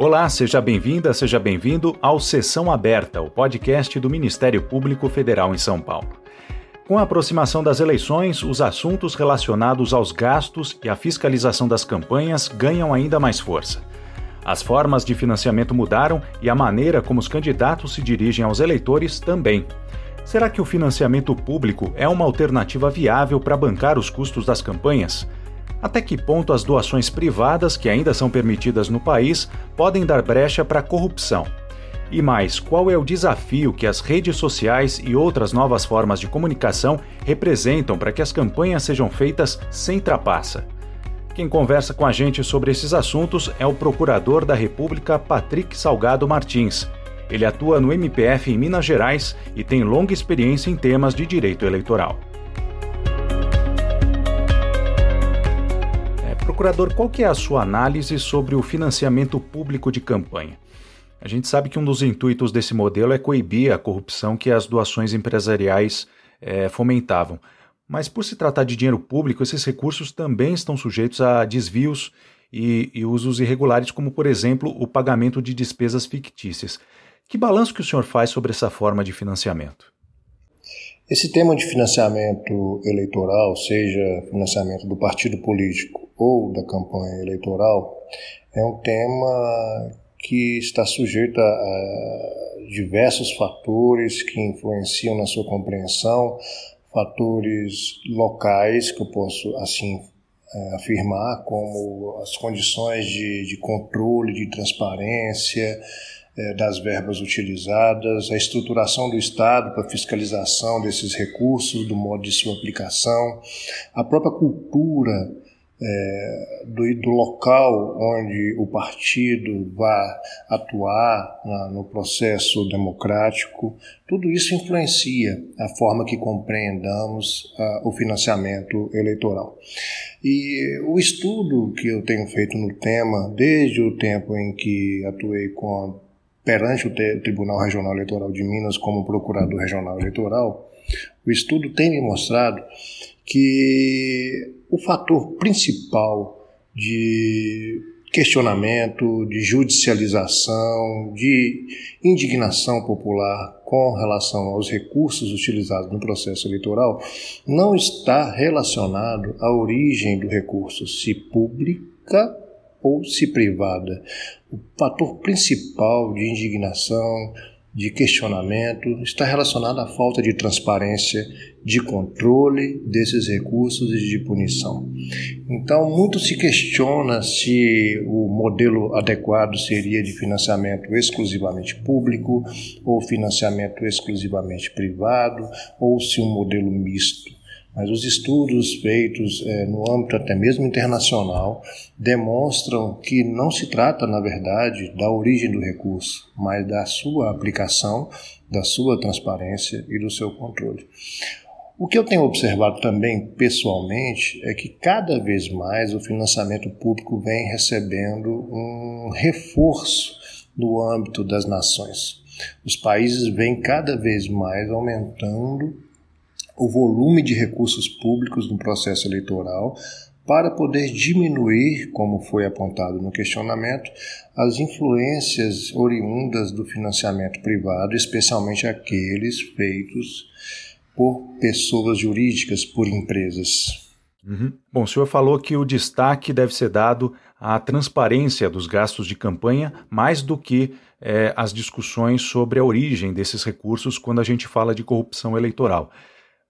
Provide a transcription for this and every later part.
Olá, seja bem-vinda, seja bem-vindo ao Sessão Aberta, o podcast do Ministério Público Federal em São Paulo. Com a aproximação das eleições, os assuntos relacionados aos gastos e à fiscalização das campanhas ganham ainda mais força. As formas de financiamento mudaram e a maneira como os candidatos se dirigem aos eleitores também. Será que o financiamento público é uma alternativa viável para bancar os custos das campanhas? Até que ponto as doações privadas, que ainda são permitidas no país, podem dar brecha para a corrupção? E mais, qual é o desafio que as redes sociais e outras novas formas de comunicação representam para que as campanhas sejam feitas sem trapaça? Quem conversa com a gente sobre esses assuntos é o Procurador da República Patrick Salgado Martins. Ele atua no MPF em Minas Gerais e tem longa experiência em temas de direito eleitoral. Procurador, qual que é a sua análise sobre o financiamento público de campanha? A gente sabe que um dos intuitos desse modelo é coibir a corrupção que as doações empresariais é, fomentavam. Mas por se tratar de dinheiro público, esses recursos também estão sujeitos a desvios e, e usos irregulares, como por exemplo o pagamento de despesas fictícias. Que balanço que o senhor faz sobre essa forma de financiamento? Esse tema de financiamento eleitoral, seja financiamento do partido político ou da campanha eleitoral, é um tema que está sujeito a diversos fatores que influenciam na sua compreensão, fatores locais, que eu posso assim é, afirmar, como as condições de, de controle, de transparência, é, das verbas utilizadas, a estruturação do Estado para fiscalização desses recursos, do modo de sua aplicação, a própria cultura é, do, do, local onde o partido vai atuar na, no processo democrático, tudo isso influencia a forma que compreendamos o financiamento eleitoral. E o estudo que eu tenho feito no tema, desde o tempo em que atuei com perante o Tribunal Regional Eleitoral de Minas como procurador regional eleitoral, o estudo tem me mostrado que o fator principal de questionamento, de judicialização, de indignação popular com relação aos recursos utilizados no processo eleitoral não está relacionado à origem do recurso, se pública ou se privada. O fator principal de indignação, de questionamento, está relacionado à falta de transparência, de controle desses recursos e de punição. Então, muito se questiona se o modelo adequado seria de financiamento exclusivamente público, ou financiamento exclusivamente privado, ou se um modelo misto. Mas os estudos feitos é, no âmbito até mesmo internacional demonstram que não se trata, na verdade, da origem do recurso, mas da sua aplicação, da sua transparência e do seu controle. O que eu tenho observado também pessoalmente é que cada vez mais o financiamento público vem recebendo um reforço no âmbito das nações. Os países vêm cada vez mais aumentando o volume de recursos públicos no processo eleitoral para poder diminuir, como foi apontado no questionamento, as influências oriundas do financiamento privado, especialmente aqueles feitos por pessoas jurídicas, por empresas. Uhum. Bom, o senhor falou que o destaque deve ser dado à transparência dos gastos de campanha, mais do que é, as discussões sobre a origem desses recursos quando a gente fala de corrupção eleitoral.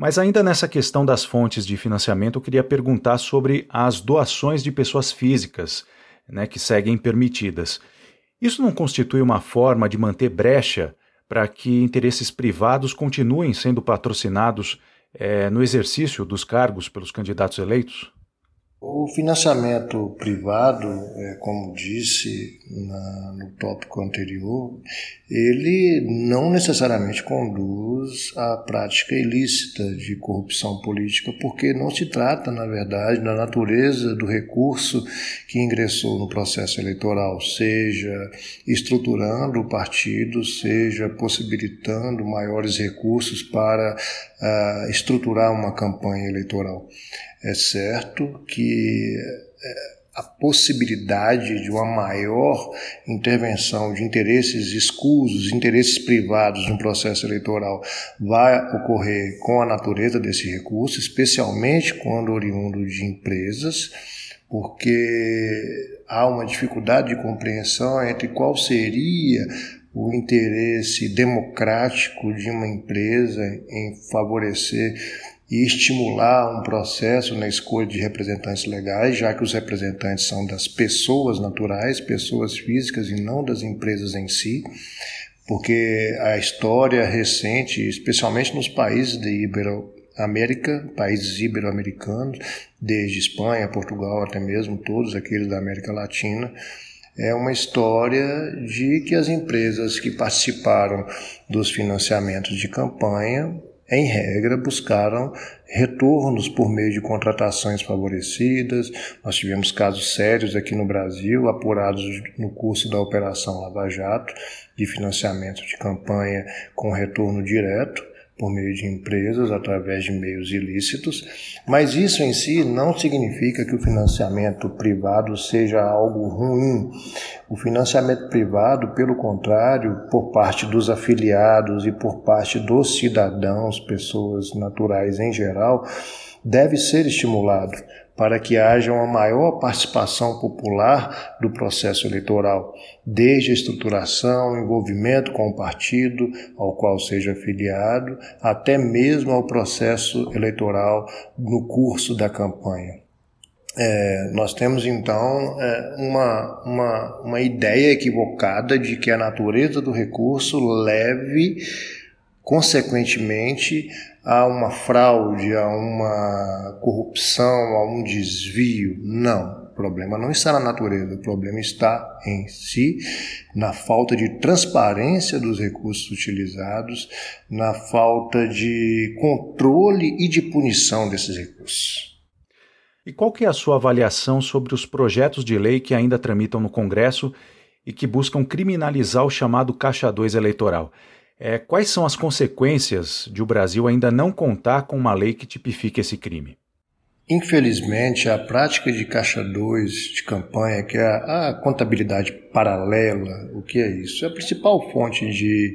Mas ainda nessa questão das fontes de financiamento, eu queria perguntar sobre as doações de pessoas físicas, né, que seguem permitidas. Isso não constitui uma forma de manter brecha para que interesses privados continuem sendo patrocinados é, no exercício dos cargos pelos candidatos eleitos? O financiamento privado, é, como disse no tópico anterior, ele não necessariamente conduz à prática ilícita de corrupção política, porque não se trata, na verdade, da natureza do recurso que ingressou no processo eleitoral, seja estruturando o partido, seja possibilitando maiores recursos para uh, estruturar uma campanha eleitoral. É certo que é, a possibilidade de uma maior intervenção de interesses escusos, interesses privados no processo eleitoral vai ocorrer com a natureza desse recurso, especialmente quando oriundo de empresas, porque há uma dificuldade de compreensão entre qual seria o interesse democrático de uma empresa em favorecer e estimular um processo na escolha de representantes legais, já que os representantes são das pessoas naturais, pessoas físicas e não das empresas em si, porque a história recente, especialmente nos países de Ibero-América, países ibero-americanos, desde Espanha, Portugal, até mesmo todos aqueles da América Latina, é uma história de que as empresas que participaram dos financiamentos de campanha em regra, buscaram retornos por meio de contratações favorecidas. Nós tivemos casos sérios aqui no Brasil, apurados no curso da Operação Lava Jato, de financiamento de campanha com retorno direto por meio de empresas, através de meios ilícitos, mas isso em si não significa que o financiamento privado seja algo ruim. O financiamento privado, pelo contrário, por parte dos afiliados e por parte dos cidadãos, pessoas naturais em geral, deve ser estimulado para que haja uma maior participação popular do processo eleitoral, desde a estruturação, envolvimento com o partido ao qual seja afiliado, até mesmo ao processo eleitoral no curso da campanha. É, nós temos então é, uma, uma, uma ideia equivocada de que a natureza do recurso leve, consequentemente, a uma fraude, a uma corrupção, a um desvio. Não. O problema não está na natureza, o problema está em si, na falta de transparência dos recursos utilizados, na falta de controle e de punição desses recursos. E qual que é a sua avaliação sobre os projetos de lei que ainda tramitam no Congresso e que buscam criminalizar o chamado Caixa 2 eleitoral? É, quais são as consequências de o Brasil ainda não contar com uma lei que tipifique esse crime? Infelizmente, a prática de caixa 2 de campanha, que é a, a contabilidade paralela, o que é isso? É a principal fonte de,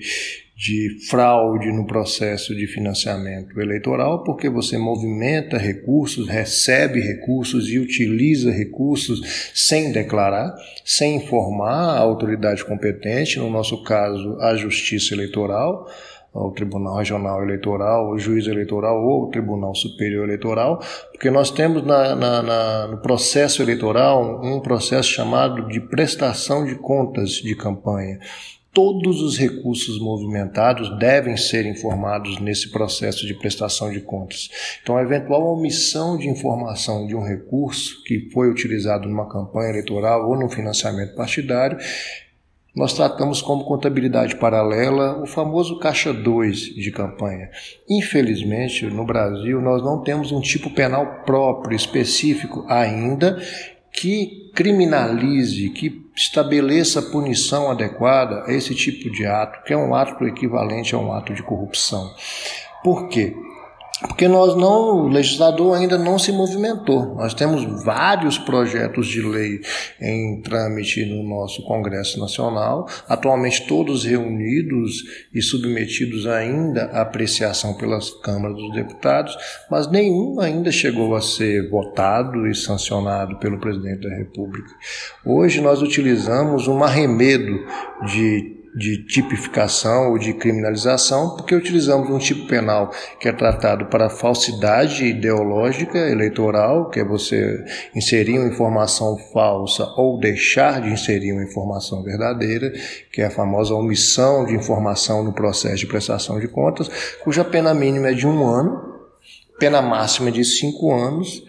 de fraude no processo de financiamento eleitoral, porque você movimenta recursos, recebe recursos e utiliza recursos sem declarar, sem informar a autoridade competente, no nosso caso, a Justiça Eleitoral ao Tribunal Regional Eleitoral, o Juiz Eleitoral ou o Tribunal Superior Eleitoral, porque nós temos na, na, na, no processo eleitoral um processo chamado de prestação de contas de campanha todos os recursos movimentados devem ser informados nesse processo de prestação de contas. Então, a eventual omissão de informação de um recurso que foi utilizado numa campanha eleitoral ou no financiamento partidário nós tratamos como contabilidade paralela o famoso caixa 2 de campanha. Infelizmente, no Brasil, nós não temos um tipo penal próprio, específico ainda, que criminalize, que estabeleça punição adequada a esse tipo de ato, que é um ato equivalente a um ato de corrupção. Por quê? Porque nós não, o legislador ainda não se movimentou. Nós temos vários projetos de lei em trâmite no nosso Congresso Nacional, atualmente todos reunidos e submetidos ainda à apreciação pelas câmaras dos deputados, mas nenhum ainda chegou a ser votado e sancionado pelo presidente da República. Hoje nós utilizamos um arremedo de de tipificação ou de criminalização, porque utilizamos um tipo penal que é tratado para falsidade ideológica eleitoral, que é você inserir uma informação falsa ou deixar de inserir uma informação verdadeira, que é a famosa omissão de informação no processo de prestação de contas, cuja pena mínima é de um ano, pena máxima de cinco anos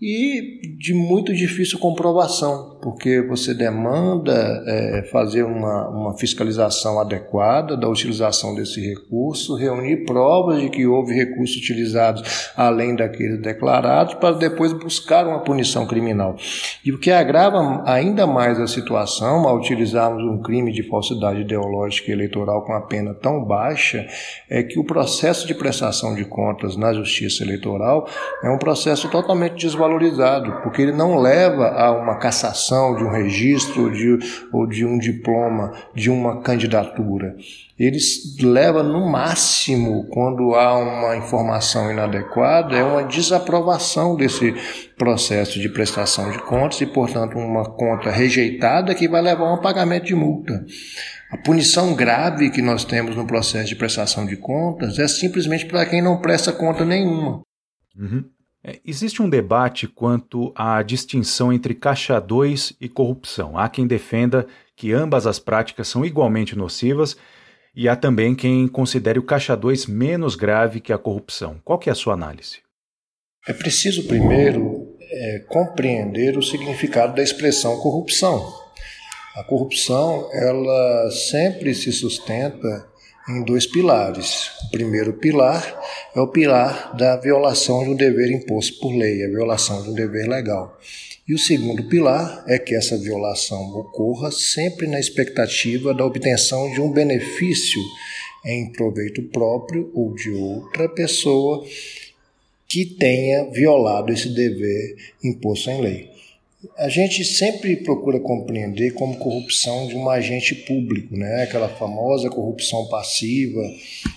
e de muito difícil comprovação, porque você demanda é, fazer uma, uma fiscalização adequada da utilização desse recurso, reunir provas de que houve recursos utilizados além daqueles declarados, para depois buscar uma punição criminal. E o que agrava ainda mais a situação ao utilizarmos um crime de falsidade ideológica e eleitoral com a pena tão baixa é que o processo de prestação de contas na justiça eleitoral é um processo totalmente desvalorizado valorizado, porque ele não leva a uma cassação de um registro ou de, ou de um diploma de uma candidatura. Ele leva no máximo, quando há uma informação inadequada, é uma desaprovação desse processo de prestação de contas e, portanto, uma conta rejeitada que vai levar a um pagamento de multa. A punição grave que nós temos no processo de prestação de contas é simplesmente para quem não presta conta nenhuma. Uhum. É, existe um debate quanto à distinção entre caixa 2 e corrupção. Há quem defenda que ambas as práticas são igualmente nocivas e há também quem considere o caixa 2 menos grave que a corrupção. Qual que é a sua análise? É preciso primeiro é, compreender o significado da expressão corrupção. A corrupção, ela sempre se sustenta em dois pilares. O primeiro pilar é o pilar da violação de um dever imposto por lei, a violação de um dever legal. E o segundo pilar é que essa violação ocorra sempre na expectativa da obtenção de um benefício em proveito próprio ou de outra pessoa que tenha violado esse dever imposto em lei. A gente sempre procura compreender como corrupção de um agente público, né? aquela famosa corrupção passiva,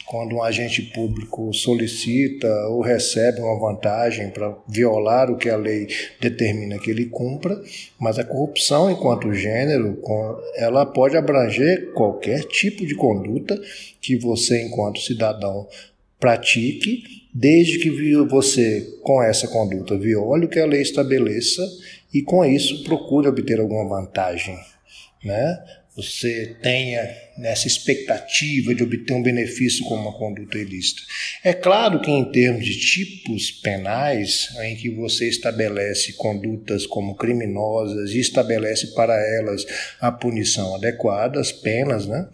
quando um agente público solicita ou recebe uma vantagem para violar o que a lei determina que ele cumpra, mas a corrupção, enquanto gênero, ela pode abranger qualquer tipo de conduta que você, enquanto cidadão, pratique, desde que você, com essa conduta, viole o que a lei estabeleça e com isso procure obter alguma vantagem, né? Você tenha nessa expectativa de obter um benefício com uma conduta ilícita. É claro que em termos de tipos penais, em que você estabelece condutas como criminosas e estabelece para elas a punição adequada, as penas, né?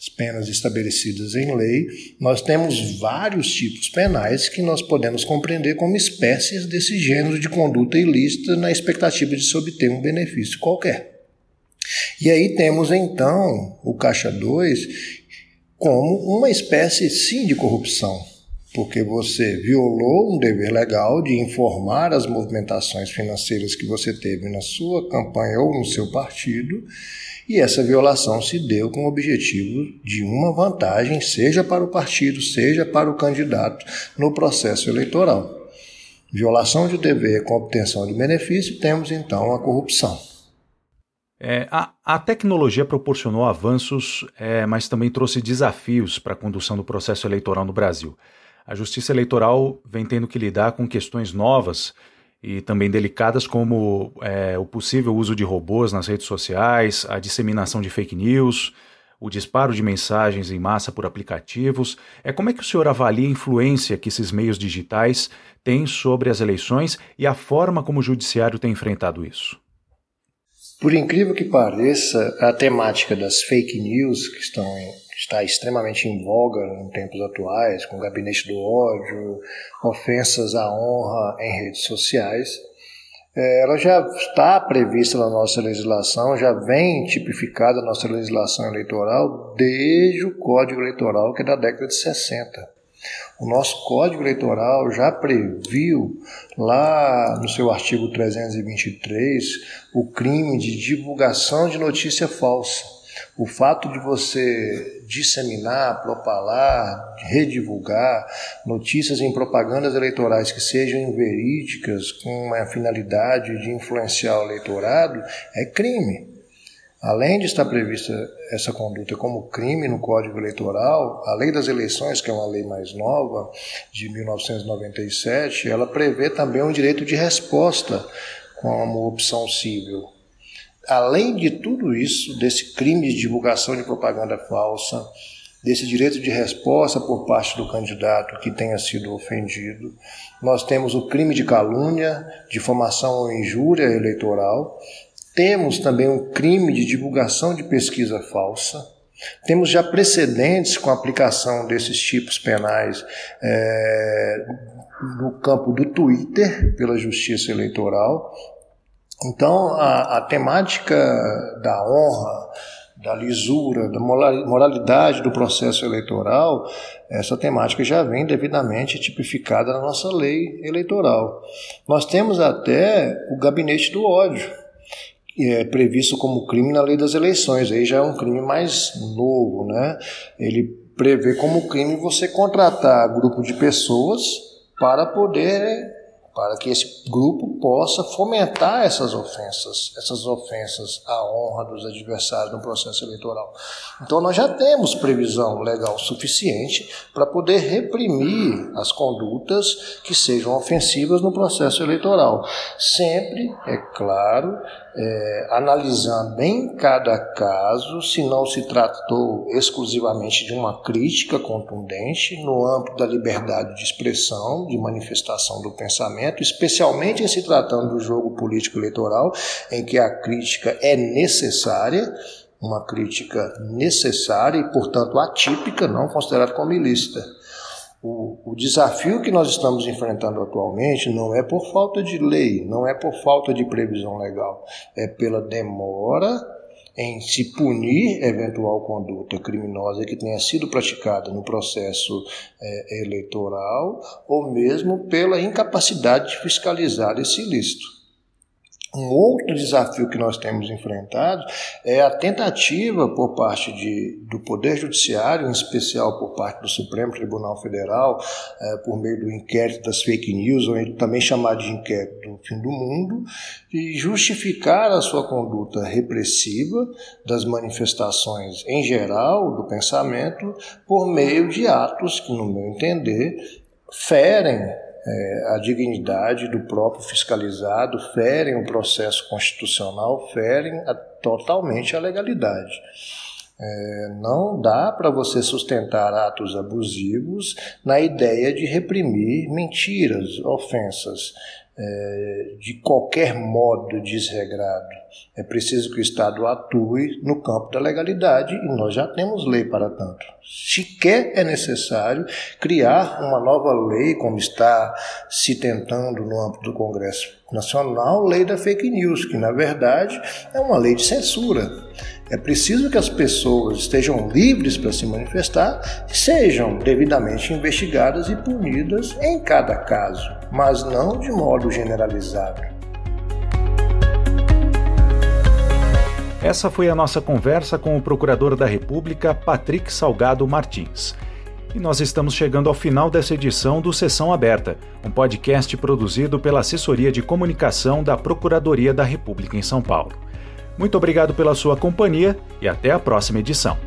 As penas estabelecidas em lei, nós temos vários tipos penais que nós podemos compreender como espécies desse gênero de conduta ilícita na expectativa de se obter um benefício qualquer. E aí temos então o caixa 2 como uma espécie sim de corrupção, porque você violou um dever legal de informar as movimentações financeiras que você teve na sua campanha ou no seu partido, e essa violação se deu com o objetivo de uma vantagem, seja para o partido, seja para o candidato no processo eleitoral. Violação de dever com obtenção de benefício, temos então a corrupção. É, a, a, tecnologia proporcionou avanços, é, mas também trouxe desafios para a condução do processo eleitoral no Brasil. A justiça eleitoral vem tendo que lidar com questões novas e também delicadas, como é, o possível uso de robôs nas redes sociais, a disseminação de fake news, o disparo de mensagens em massa por aplicativos. É como é que o senhor avalia a influência que esses meios digitais têm sobre as eleições e a forma como o judiciário tem enfrentado isso? Por incrível que pareça, a temática das fake news, que estão em, está extremamente em voga em tempos atuais, com o gabinete do ódio, ofensas à honra em redes sociais, é, ela já está prevista na nossa legislação, já vem tipificada na nossa legislação eleitoral desde o Código Eleitoral, que é da década de 60. O nosso Código Eleitoral já previu, lá no seu artigo 323, o crime de divulgação de notícia falsa. O fato de você disseminar, propalar, redivulgar notícias em propagandas eleitorais que sejam inverídicas com a finalidade de influenciar o eleitorado é crime. Além de estar prevista essa conduta como crime no Código Eleitoral, a Lei das Eleições, que é uma lei mais nova, de 1997, ela prevê também um direito de resposta como opção civil. Além de tudo isso, desse crime de divulgação de propaganda falsa, desse direito de resposta por parte do candidato que tenha sido ofendido, nós temos o crime de calúnia, difamação ou injúria eleitoral, temos também um crime de divulgação de pesquisa falsa. Temos já precedentes com a aplicação desses tipos penais é, no campo do Twitter, pela Justiça Eleitoral. Então, a, a temática da honra, da lisura, da moralidade do processo eleitoral, essa temática já vem devidamente tipificada na nossa lei eleitoral. Nós temos até o gabinete do ódio, é previsto como crime na lei das eleições, aí já é um crime mais novo, né? Ele prevê como crime você contratar grupo de pessoas para poder para que esse grupo possa fomentar essas ofensas, essas ofensas à honra dos adversários no processo eleitoral. Então nós já temos previsão legal suficiente para poder reprimir as condutas que sejam ofensivas no processo eleitoral. Sempre, é claro, é, analisando em cada caso se não se tratou exclusivamente de uma crítica contundente no âmbito da liberdade de expressão, de manifestação do pensamento, especialmente em se tratando do jogo político eleitoral, em que a crítica é necessária, uma crítica necessária e, portanto, atípica, não considerada como ilícita. O, o, desafio que nós estamos enfrentando atualmente não é por falta de lei, não é por falta de previsão legal, é pela demora em se punir eventual conduta criminosa que tenha sido praticada no processo é, eleitoral ou mesmo pela incapacidade de fiscalizar esse ilícito. Um outro desafio que nós temos enfrentado é a tentativa por parte de, do Poder Judiciário, em especial por parte do Supremo Tribunal Federal, é, por meio do inquérito das fake news, ou também chamado de inquérito do fim do mundo, de justificar a sua conduta repressiva das manifestações em geral do pensamento por meio de atos que, no meu entender, ferem é, a dignidade do próprio fiscalizado, ferem o processo constitucional, ferem a, totalmente a legalidade. É, não dá para você sustentar atos abusivos na ideia de reprimir mentiras, ofensas é, de qualquer modo desregrado. É preciso que o Estado atue no campo da legalidade e nós já temos lei para tanto. Sequer é necessário criar uma nova lei, como está se tentando no âmbito do Congresso Nacional, lei da fake news, que na verdade é uma lei de censura. É preciso que as pessoas estejam livres para se manifestar e sejam devidamente investigadas e punidas em cada caso, mas não de modo generalizado. Essa foi a nossa conversa com o Procurador da República, Patrick Salgado Martins. E nós estamos chegando ao final dessa edição do Sessão Aberta, um podcast produzido pela Assessoria de Comunicação da Procuradoria da República em São Paulo. Muito obrigado pela sua companhia e até a próxima edição.